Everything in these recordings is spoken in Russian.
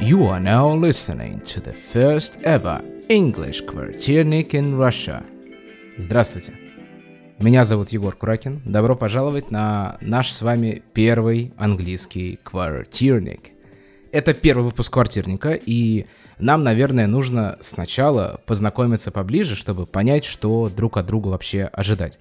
You are now listening to the first ever English Quarternik in Russia. Здравствуйте. Меня зовут Егор Куракин. Добро пожаловать на наш с вами первый английский квартирник. Это первый выпуск квартирника, и нам, наверное, нужно сначала познакомиться поближе, чтобы понять, что друг от друга вообще ожидать.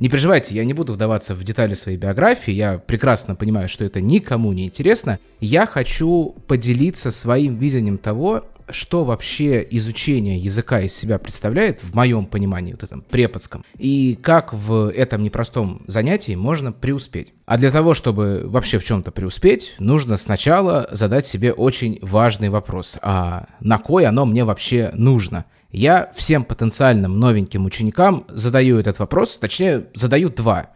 Не переживайте, я не буду вдаваться в детали своей биографии, я прекрасно понимаю, что это никому не интересно. Я хочу поделиться своим видением того, что вообще изучение языка из себя представляет, в моем понимании, вот этом преподском, и как в этом непростом занятии можно преуспеть. А для того, чтобы вообще в чем-то преуспеть, нужно сначала задать себе очень важный вопрос. А на кой оно мне вообще нужно? Я всем потенциальным новеньким ученикам задаю этот вопрос, точнее, задаю два.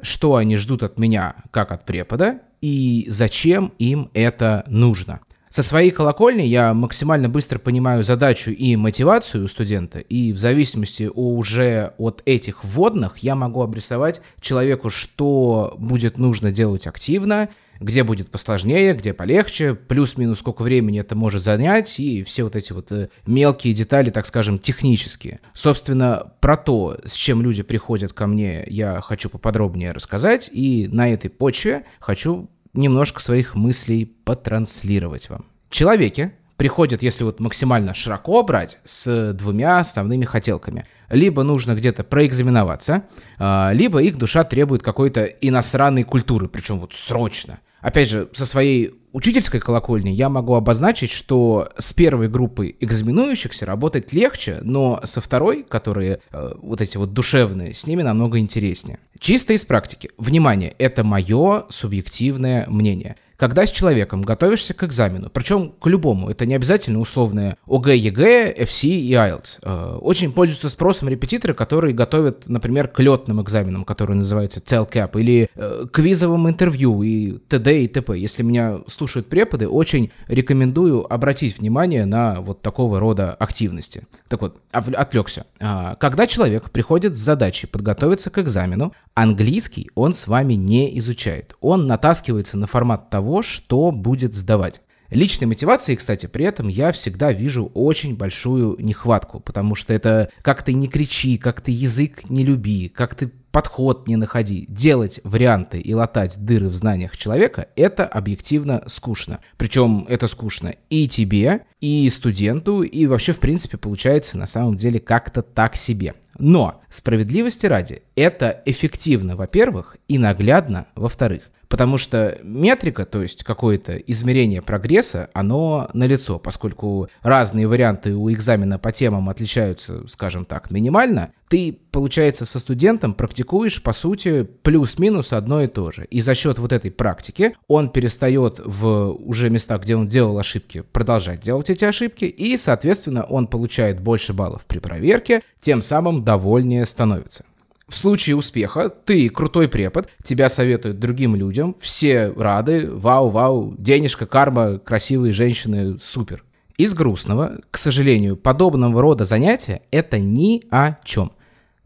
Что они ждут от меня, как от препода, и зачем им это нужно. Со своей колокольни я максимально быстро понимаю задачу и мотивацию студента, и в зависимости уже от этих вводных я могу обрисовать человеку, что будет нужно делать активно, где будет посложнее, где полегче, плюс-минус сколько времени это может занять, и все вот эти вот э, мелкие детали, так скажем, технические. Собственно, про то, с чем люди приходят ко мне, я хочу поподробнее рассказать, и на этой почве хочу немножко своих мыслей потранслировать вам. Человеки приходят, если вот максимально широко брать, с двумя основными хотелками. Либо нужно где-то проэкзаменоваться, а, либо их душа требует какой-то иностранной культуры, причем вот срочно. Опять же, со своей учительской колокольни я могу обозначить, что с первой группой экзаменующихся работать легче, но со второй, которые э, вот эти вот душевные, с ними намного интереснее. Чисто из практики. Внимание, это мое субъективное мнение когда с человеком готовишься к экзамену, причем к любому, это не обязательно условные ОГЭ, ЕГЭ, FC и IELTS. Э, очень пользуются спросом репетиторы, которые готовят, например, к летным экзаменам, которые называются CELCAP, или э, к визовым интервью и т.д. и т.п. Если меня слушают преподы, очень рекомендую обратить внимание на вот такого рода активности. Так вот, отвлекся. А, когда человек приходит с задачей подготовиться к экзамену, английский он с вами не изучает. Он натаскивается на формат того, того, что будет сдавать. Личной мотивации, кстати, при этом я всегда вижу очень большую нехватку, потому что это как ты не кричи, как ты язык не люби, как ты подход не находи. Делать варианты и латать дыры в знаниях человека – это объективно скучно. Причем это скучно и тебе, и студенту, и вообще, в принципе, получается на самом деле как-то так себе. Но, справедливости ради, это эффективно, во-первых, и наглядно, во-вторых. Потому что метрика, то есть какое-то измерение прогресса, оно налицо, поскольку разные варианты у экзамена по темам отличаются, скажем так, минимально, ты, получается, со студентом практикуешь, по сути, плюс-минус одно и то же. И за счет вот этой практики он перестает в уже местах, где он делал ошибки, продолжать делать эти ошибки, и, соответственно, он получает больше баллов при проверке, тем самым довольнее становится. В случае успеха ты крутой препод, тебя советуют другим людям, все рады, вау-вау, денежка, карма, красивые женщины, супер. Из грустного, к сожалению, подобного рода занятия это ни о чем –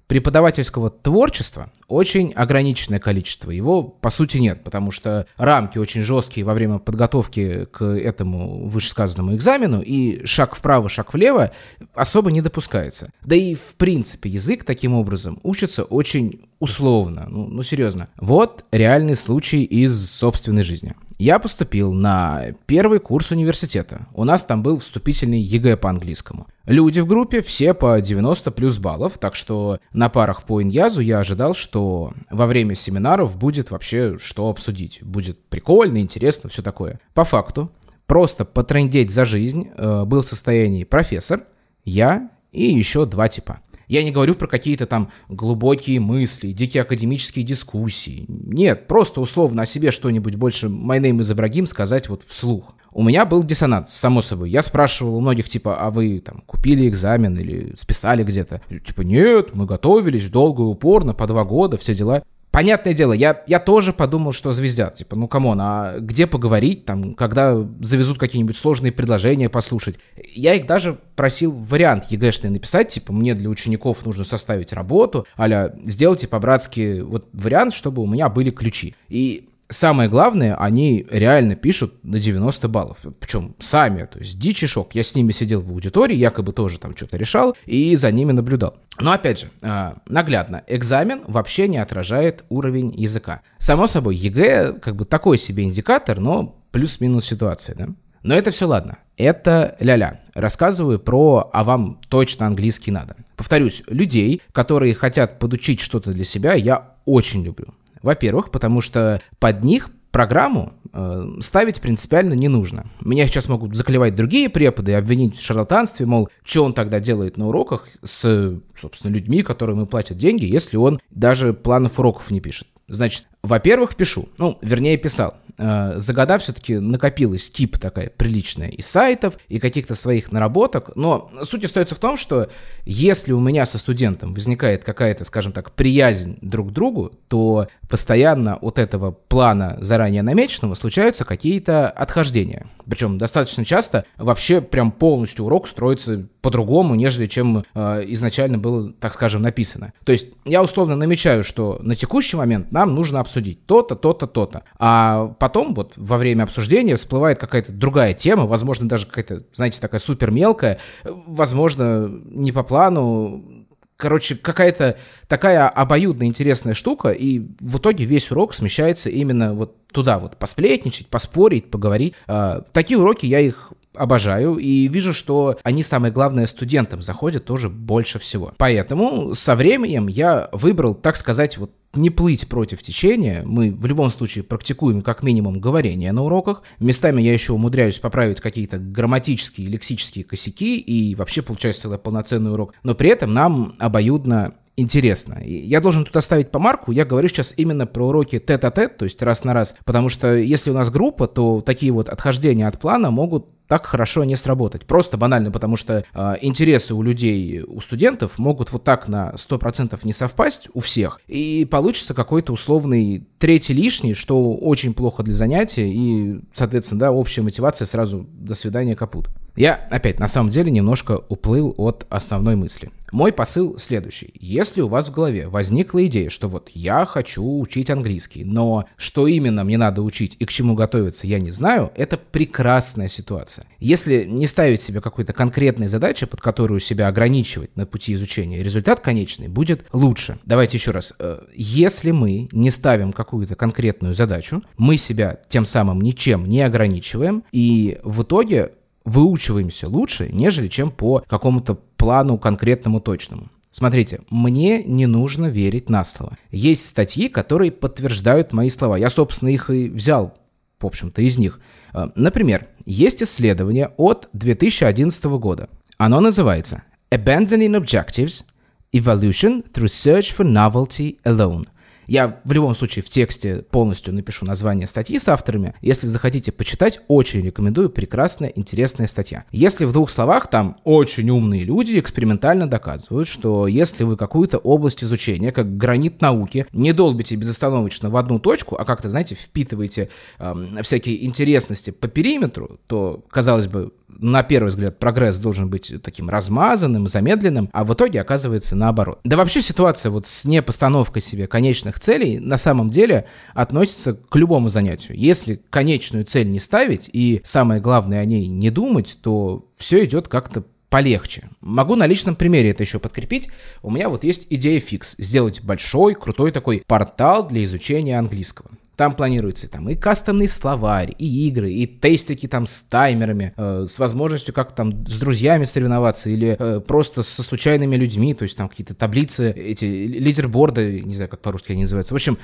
преподавательского творчества очень ограниченное количество. Его, по сути, нет, потому что рамки очень жесткие во время подготовки к этому вышесказанному экзамену, и шаг вправо, шаг влево особо не допускается. Да и, в принципе, язык таким образом учится очень условно. Ну, ну серьезно. Вот реальный случай из собственной жизни. Я поступил на первый курс университета. У нас там был вступительный ЕГЭ по английскому. Люди в группе все по 90 плюс баллов, так что на парах по иньязу я ожидал, что во время семинаров будет вообще что обсудить. Будет прикольно, интересно, все такое. По факту, просто потрендеть за жизнь э, был в состоянии профессор, я и еще два типа. Я не говорю про какие-то там глубокие мысли, дикие академические дискуссии. Нет, просто условно о себе что-нибудь больше «My name is Ибрагим» сказать вот вслух. У меня был диссонанс, само собой. Я спрашивал у многих, типа, а вы там купили экзамен или списали где-то? Типа, нет, мы готовились долго и упорно, по два года, все дела. Понятное дело, я, я тоже подумал, что звездят. Типа, ну come on, а где поговорить, там, когда завезут какие-нибудь сложные предложения послушать? Я их даже просил вариант ЕГЭшный написать, типа, мне для учеников нужно составить работу, а-ля, сделайте по-братски вот вариант, чтобы у меня были ключи. И самое главное, они реально пишут на 90 баллов. Причем сами, то есть дичь шок. Я с ними сидел в аудитории, якобы тоже там что-то решал, и за ними наблюдал. Но опять же, а, наглядно, экзамен вообще не отражает уровень языка. Само собой, ЕГЭ как бы такой себе индикатор, но плюс-минус ситуация, да? Но это все ладно. Это ля-ля. Рассказываю про «а вам точно английский надо». Повторюсь, людей, которые хотят подучить что-то для себя, я очень люблю. Во-первых, потому что под них программу э, ставить принципиально не нужно. Меня сейчас могут заклевать другие преподы и обвинить в шарлатанстве, мол, что он тогда делает на уроках с, собственно, людьми, которым ему платят деньги, если он даже планов уроков не пишет. Значит, во-первых, пишу, ну, вернее, писал. Э, за года все-таки накопилась тип такая приличная и сайтов, и каких-то своих наработок, но суть остается в том, что если у меня со студентом возникает какая-то, скажем так, приязнь друг к другу, то постоянно от этого плана заранее намеченного случаются какие-то отхождения. Причем достаточно часто вообще прям полностью урок строится по-другому, нежели чем э, изначально было, так скажем, написано. То есть я условно намечаю, что на текущий момент нам нужно обсудить то-то, то-то, то-то. А потом вот во время обсуждения всплывает какая-то другая тема, возможно, даже какая-то, знаете, такая супер мелкая, возможно, не по плану, Короче, какая-то такая обоюдно интересная штука, и в итоге весь урок смещается именно вот туда вот, посплетничать, поспорить, поговорить. А, такие уроки я их обожаю и вижу, что они, самое главное, студентам заходят тоже больше всего. Поэтому со временем я выбрал, так сказать, вот не плыть против течения. Мы в любом случае практикуем как минимум говорение на уроках. Местами я еще умудряюсь поправить какие-то грамматические, лексические косяки, и вообще получается целый полноценный урок. Но при этом нам обоюдно интересно. Я должен тут оставить помарку, я говорю сейчас именно про уроки тет-а-тет, то есть раз на раз, потому что если у нас группа, то такие вот отхождения от плана могут так хорошо не сработать. Просто банально, потому что э, интересы у людей, у студентов могут вот так на 100% не совпасть у всех, и получится какой-то условный третий лишний, что очень плохо для занятия, и, соответственно, да, общая мотивация сразу до свидания капут. Я, опять, на самом деле немножко уплыл от основной мысли. Мой посыл следующий. Если у вас в голове возникла идея, что вот я хочу учить английский, но что именно мне надо учить и к чему готовиться я не знаю, это прекрасная ситуация. Если не ставить себе какой-то конкретной задачи, под которую себя ограничивать на пути изучения, результат конечный будет лучше. Давайте еще раз. Э, если мы не ставим какую-то конкретную задачу, мы себя тем самым ничем не ограничиваем, и в итоге выучиваемся лучше, нежели чем по какому-то плану конкретному точному. Смотрите, мне не нужно верить на слово. Есть статьи, которые подтверждают мои слова. Я, собственно, их и взял, в общем-то, из них. Э, например, есть исследование от 2011 года. Оно называется Abandoning Objectives – Evolution through Search for Novelty Alone – я в любом случае в тексте полностью напишу название статьи с авторами. Если захотите почитать, очень рекомендую. Прекрасная, интересная статья. Если в двух словах, там очень умные люди экспериментально доказывают, что если вы какую-то область изучения, как гранит науки, не долбите безостановочно в одну точку, а как-то, знаете, впитываете э, всякие интересности по периметру, то, казалось бы, на первый взгляд прогресс должен быть таким размазанным, замедленным, а в итоге оказывается наоборот. Да вообще ситуация вот с непостановкой себе конечных целей на самом деле относится к любому занятию. Если конечную цель не ставить и самое главное о ней не думать, то все идет как-то полегче. Могу на личном примере это еще подкрепить. У меня вот есть идея фикс. Сделать большой, крутой такой портал для изучения английского. Там планируется там и кастомный словарь, и игры, и тестики там с таймерами, э, с возможностью как там с друзьями соревноваться или э, просто со случайными людьми, то есть там какие-то таблицы, эти лидерборды, не знаю, как по-русски они называются. В общем,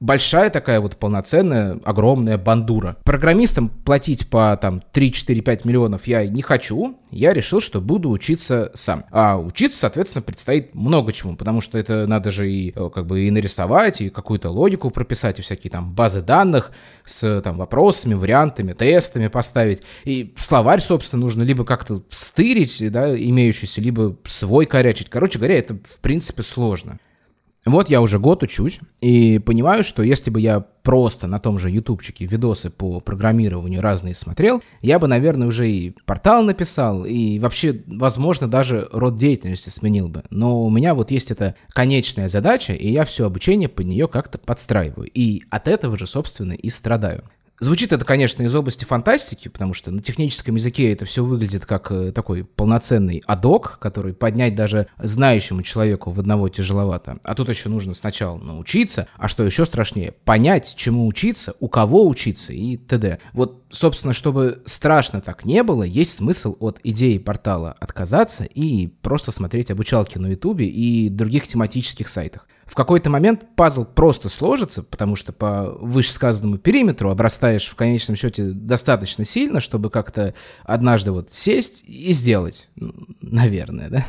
большая такая вот полноценная, огромная бандура. Программистам платить по там 3-4-5 миллионов я не хочу, я решил, что буду учиться сам. А учиться, соответственно, предстоит много чему, потому что это надо же и э, как бы и нарисовать, и какую-то логику прописать, и всякие там базы данных с там, вопросами, вариантами, тестами поставить. И словарь, собственно, нужно либо как-то стырить, да, имеющийся, либо свой корячить. Короче говоря, это, в принципе, сложно. Вот я уже год учусь и понимаю, что если бы я просто на том же ютубчике видосы по программированию разные смотрел, я бы, наверное, уже и портал написал, и вообще, возможно, даже род деятельности сменил бы. Но у меня вот есть эта конечная задача, и я все обучение под нее как-то подстраиваю. И от этого же, собственно, и страдаю. Звучит это, конечно, из области фантастики, потому что на техническом языке это все выглядит как э, такой полноценный адок, который поднять даже знающему человеку в одного тяжеловато. А тут еще нужно сначала научиться, а что еще страшнее, понять, чему учиться, у кого учиться и т.д. Вот, собственно, чтобы страшно так не было, есть смысл от идеи портала отказаться и просто смотреть обучалки на ютубе и других тематических сайтах в какой-то момент пазл просто сложится, потому что по вышесказанному периметру обрастаешь в конечном счете достаточно сильно, чтобы как-то однажды вот сесть и сделать. Наверное, да?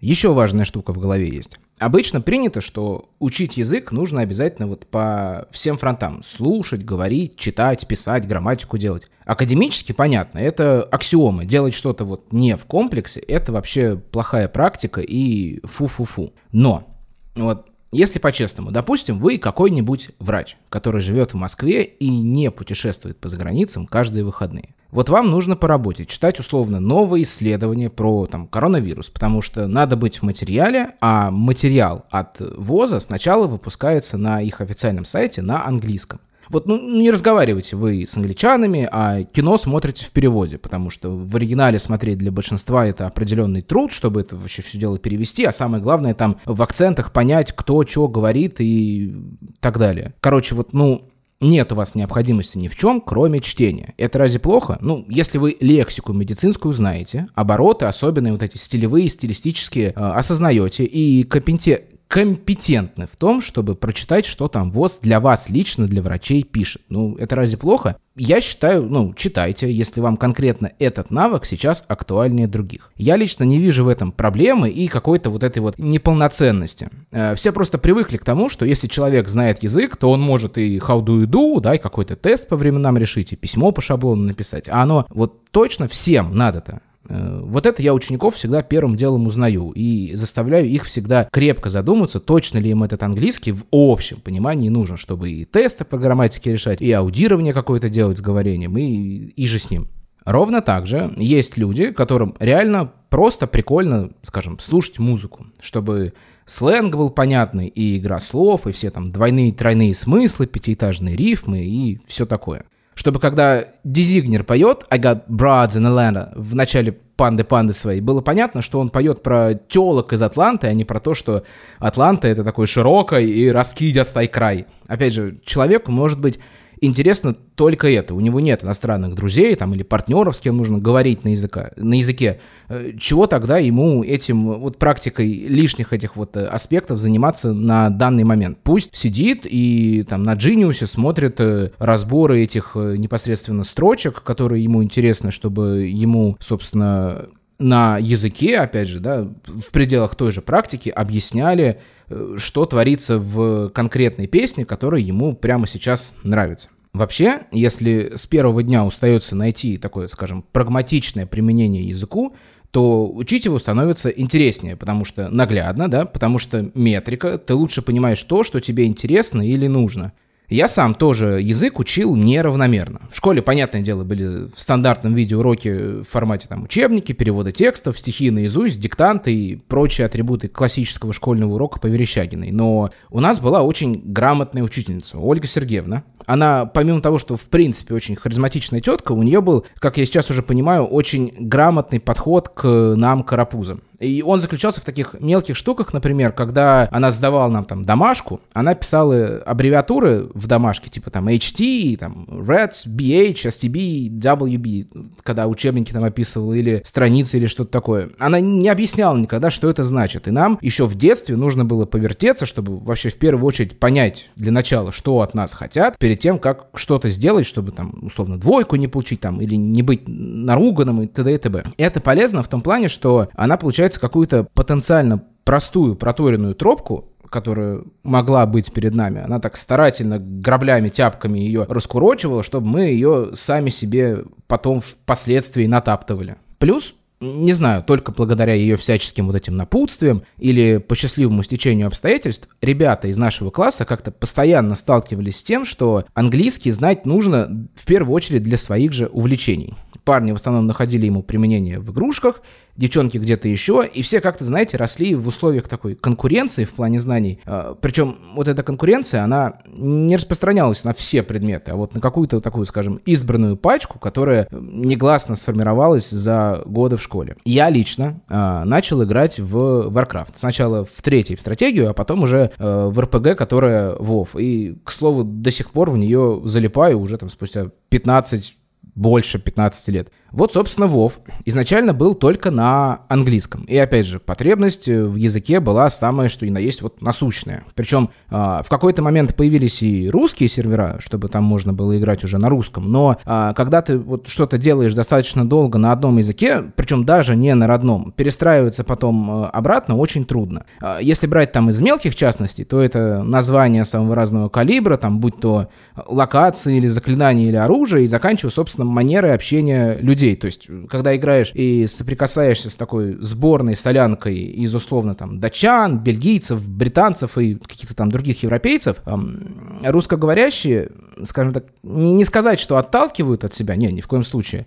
Еще важная штука в голове есть. Обычно принято, что учить язык нужно обязательно вот по всем фронтам. Слушать, говорить, читать, писать, грамматику делать. Академически понятно, это аксиомы. Делать что-то вот не в комплексе, это вообще плохая практика и фу-фу-фу. Но вот если по-честному, допустим, вы какой-нибудь врач, который живет в Москве и не путешествует по заграницам каждые выходные. Вот вам нужно по работе читать условно новые исследования про там, коронавирус, потому что надо быть в материале, а материал от ВОЗа сначала выпускается на их официальном сайте на английском. Вот ну, не разговаривайте вы с англичанами, а кино смотрите в переводе, потому что в оригинале смотреть для большинства это определенный труд, чтобы это вообще все дело перевести, а самое главное там в акцентах понять, кто что говорит и так далее. Короче, вот, ну, нет у вас необходимости ни в чем, кроме чтения. Это разве плохо? Ну, если вы лексику медицинскую знаете, обороты, особенно вот эти стилевые, стилистические, э, осознаете и компетентны компетентны в том, чтобы прочитать, что там ВОЗ для вас лично, для врачей пишет. Ну, это разве плохо? Я считаю, ну, читайте, если вам конкретно этот навык сейчас актуальнее других. Я лично не вижу в этом проблемы и какой-то вот этой вот неполноценности. Э, все просто привыкли к тому, что если человек знает язык, то он может и how do you do, да, и какой-то тест по временам решить, и письмо по шаблону написать. А оно вот точно всем надо-то. Э, вот это я учеников всегда первым делом узнаю и заставляю их всегда крепко задуматься, точно ли им этот английский в общем понимании нужен, чтобы и тесты по грамматике решать, и аудирование какое-то делать с говорением, и, и же с ним. Ровно так же есть люди, которым реально просто прикольно, скажем, слушать музыку, чтобы сленг был понятный, и игра слов, и все там двойные, тройные смыслы, пятиэтажные рифмы и все такое чтобы когда Дизигнер поет I got broads in Atlanta в начале панды-панды своей, было понятно, что он поет про телок из Атланты, а не про то, что Атланта — это такой широкий и раскидистый край. Опять же, человеку может быть интересно только это. У него нет иностранных друзей там, или партнеров, с кем нужно говорить на, языка, на языке. Э, чего тогда ему этим вот практикой лишних этих вот э, аспектов заниматься на данный момент? Пусть сидит и там на Genius смотрит э, разборы этих непосредственно строчек, которые ему интересны, чтобы ему, собственно, на языке, опять же, да, в пределах той же практики объясняли, что творится в конкретной песне, которая ему прямо сейчас нравится. Вообще, если с первого дня устается найти такое, скажем, прагматичное применение языку, то учить его становится интереснее, потому что наглядно, да, потому что метрика, ты лучше понимаешь то, что тебе интересно или нужно – я сам тоже язык учил неравномерно. В школе, понятное дело, были в стандартном виде уроки в формате там учебники, перевода текстов, стихи наизусть, диктанты и прочие атрибуты классического школьного урока по Верещагиной. Но у нас была очень грамотная учительница, Ольга Сергеевна. Она, помимо того, что в принципе очень харизматичная тетка, у нее был, как я сейчас уже понимаю, очень грамотный подход к нам, карапузам. И он заключался в таких мелких штуках, например, когда она сдавала нам там домашку, она писала аббревиатуры в домашке, типа там HT, там RED, BH, STB, WB, когда учебники там описывала, или страницы, или что-то такое. Она не объясняла никогда, что это значит. И нам еще в детстве нужно было повертеться, чтобы вообще в первую очередь понять для начала, что от нас хотят, перед тем, как что-то сделать, чтобы там, условно, двойку не получить там, или не быть наруганным и т.д. и т.б. Это полезно в том плане, что она получает получается какую-то потенциально простую проторенную тропку, которая могла быть перед нами, она так старательно граблями, тяпками ее раскурочивала, чтобы мы ее сами себе потом впоследствии натаптывали. Плюс не знаю, только благодаря ее всяческим вот этим напутствиям или по счастливому стечению обстоятельств, ребята из нашего класса как-то постоянно сталкивались с тем, что английский знать нужно в первую очередь для своих же увлечений. Парни в основном находили ему применение в игрушках, девчонки где-то еще, и все как-то, знаете, росли в условиях такой конкуренции в плане знаний. А, Причем вот эта конкуренция, она не распространялась на все предметы, а вот на какую-то такую, скажем, избранную пачку, которая негласно сформировалась за годы в школе. Я лично э, начал играть в Warcraft. Сначала в третий в стратегию, а потом уже э, в RPG, которая WoW. И, к слову, до сих пор в нее залипаю уже там спустя 15 больше 15 лет. Вот, собственно, Вов изначально был только на английском. И, опять же, потребность э, в языке была самая, что и на есть, вот насущная. Причем э, в какой-то момент появились и русские сервера, чтобы там можно было играть уже на русском. Но э, когда ты вот что-то делаешь достаточно долго на одном языке, причем даже не на родном, перестраиваться потом э, обратно очень трудно. Э, если брать там из мелких частностей, то это название самого разного калибра, там, будь то локации или заклинания или оружие, и заканчивая, собственно, манерой общения людей людей. То есть, когда играешь и соприкасаешься с такой сборной солянкой из условно там датчан, бельгийцев, британцев и каких-то там других европейцев, русскоговорящие, скажем так, не, не сказать, что отталкивают от себя, не, ни в коем случае,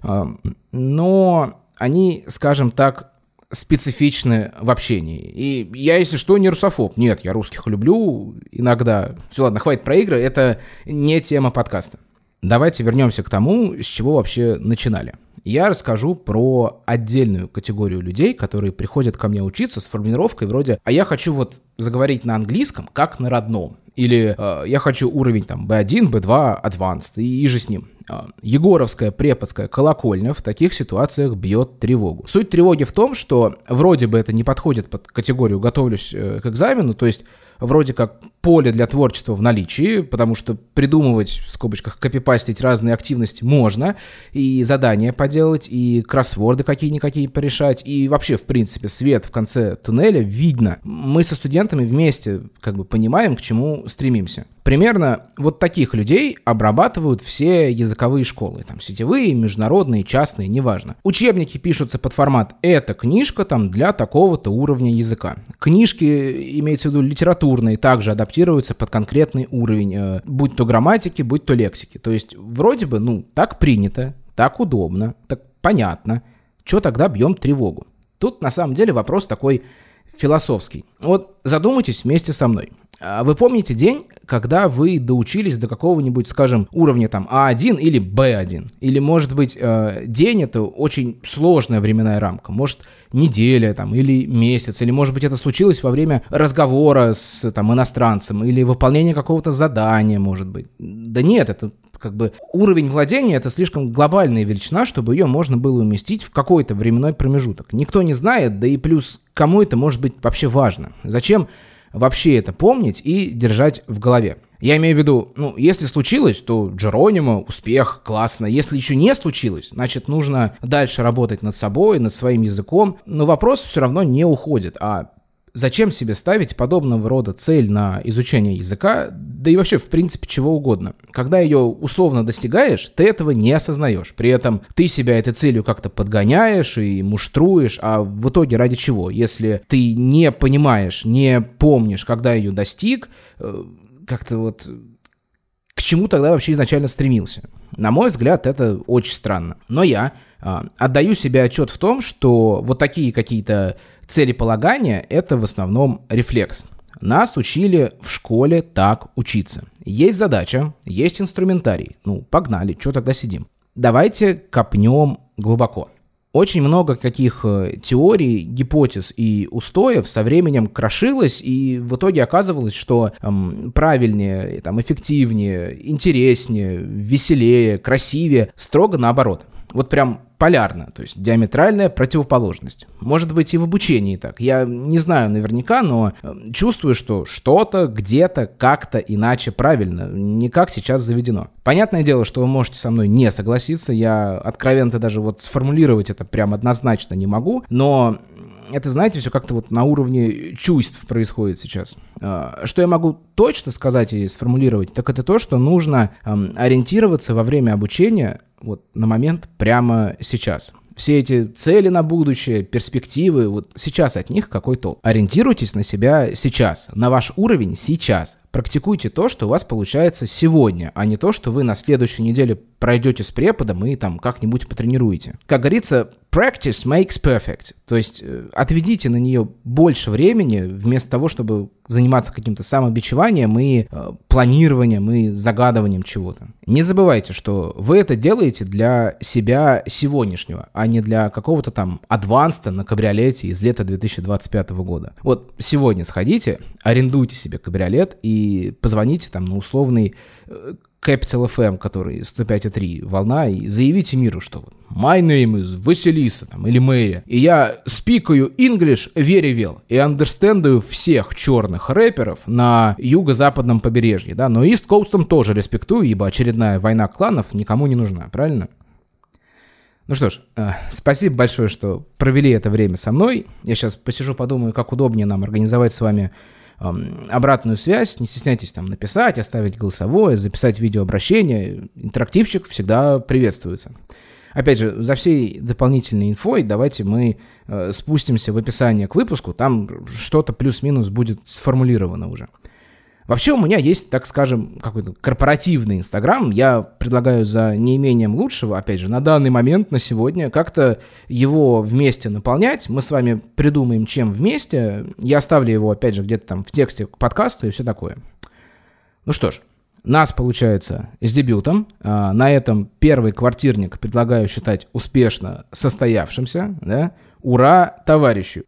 но они, скажем так, специфичны в общении. И я, если что, не русофоб. Нет, я русских люблю иногда. Все, ладно, хватит про игры, это не тема подкаста. Давайте вернемся к тому, с чего вообще начинали я расскажу про отдельную категорию людей, которые приходят ко мне учиться с формулировкой вроде «а я хочу вот заговорить на английском, как на родном». Или э, «я хочу уровень там B1, B2, Advanced» и, и же с ним. Э, Егоровская преподская колокольня в таких ситуациях бьет тревогу. Суть тревоги в том, что вроде бы это не подходит под категорию «готовлюсь э, к экзамену», то есть вроде как поле для творчества в наличии, потому что придумывать, в скобочках, копипастить разные активности можно, и задания поделать, и кроссворды какие-никакие порешать, и вообще, в принципе, свет в конце туннеля видно. Мы со студентами вместе как бы понимаем, к чему стремимся. Примерно вот таких людей обрабатывают все языковые школы, там сетевые, международные, частные, неважно. Учебники пишутся под формат «это книжка там для такого-то уровня языка». Книжки, имеется в виду литературные, также адаптируются под конкретный уровень, э, будь то грамматики, будь то лексики. То есть вроде бы, ну, так принято, так удобно, так понятно. Что тогда бьем тревогу? Тут на самом деле вопрос такой философский. Вот задумайтесь вместе со мной. А вы помните день, когда вы доучились до какого-нибудь, скажем, уровня там А1 или Б1? Или, может быть, э, день — это очень сложная временная рамка. Может, неделя там или месяц. Или, может быть, это случилось во время разговора с там иностранцем или выполнения какого-то задания, может быть. Да нет, это как бы уровень владения это слишком глобальная величина, чтобы ее можно было уместить в какой-то временной промежуток. Никто не знает, да и плюс кому это может быть вообще важно. Зачем вообще это помнить и держать в голове. Я имею в виду, ну, если случилось, то Джеронимо, успех, классно. Если еще не случилось, значит, нужно дальше работать над собой, над своим языком. Но вопрос все равно не уходит, а Зачем себе ставить подобного рода цель на изучение языка, да и вообще, в принципе, чего угодно? Когда ее условно достигаешь, ты этого не осознаешь. При этом ты себя этой целью как-то подгоняешь и муштруешь, а в итоге ради чего? Если ты не понимаешь, не помнишь, когда ее достиг, э, как-то вот к чему тогда вообще изначально стремился? На мой взгляд, это очень странно. Но я э, отдаю себе отчет в том, что вот такие какие-то целеполагания — это в основном рефлекс. Нас учили в школе так учиться. Есть задача, есть инструментарий. Ну, погнали, что тогда сидим? Давайте копнем глубоко. Очень много каких э, теорий, гипотез и устоев со временем крошилось, и в итоге оказывалось, что эм, правильнее, там, эффективнее, интереснее, веселее, красивее, строго наоборот. Вот прям полярно, то есть диаметральная противоположность. Может быть и в обучении так. Я не знаю наверняка, но э, чувствую, что что-то где-то как-то иначе правильно, не как сейчас заведено. Понятное дело, что вы можете со мной не согласиться, я откровенно даже вот сформулировать это прям однозначно не могу, но это, знаете, все как-то вот на уровне чувств происходит сейчас. А, что я могу точно сказать и сформулировать, так это то, что нужно ориентироваться во время обучения вот на момент прямо сейчас. Все эти цели на будущее, перспективы, вот сейчас от них какой толк? Ориентируйтесь на себя сейчас, на ваш уровень сейчас. Практикуйте то, что у вас получается сегодня, а не то, что вы на следующей неделе пройдете с преподом и там как-нибудь потренируете. Как говорится, practice makes perfect. То есть э, отведите на нее больше времени, вместо того, чтобы заниматься каким-то самобичеванием и э, планированием и загадыванием чего-то. Не забывайте, что вы это делаете для себя сегодняшнего, а не для какого-то там адванста на кабриолете из лета 2025 года. Вот сегодня сходите, арендуйте себе кабриолет и позвоните там на условный э, Capital FM, который 105.3 волна, и заявите миру, что my name is Василиса там, или Мэри, и я спикаю English very well и андерстендую всех черных рэперов на юго-западном побережье, да, но East Coast тоже респектую, ибо очередная война кланов никому не нужна, правильно? Ну что ж, э, спасибо большое, что провели это время со мной. Я сейчас посижу, подумаю, как удобнее нам организовать с вами обратную связь, не стесняйтесь там написать, оставить голосовое, записать видеообращение. Интерактивчик всегда приветствуется. Опять же, за всей дополнительной инфой давайте мы э, спустимся в описание к выпуску, там что-то плюс-минус будет сформулировано уже. Вообще у меня есть, так скажем, какой-то корпоративный Инстаграм. Я предлагаю за неимением лучшего, опять же, на данный момент, на сегодня, как-то его вместе наполнять. Мы с вами придумаем, чем вместе. Я оставлю его, опять же, где-то там в тексте к подкасту и все такое. Ну что ж, нас, получается, с дебютом. А, на этом первый квартирник предлагаю считать успешно состоявшимся. Да? Ура товарищу!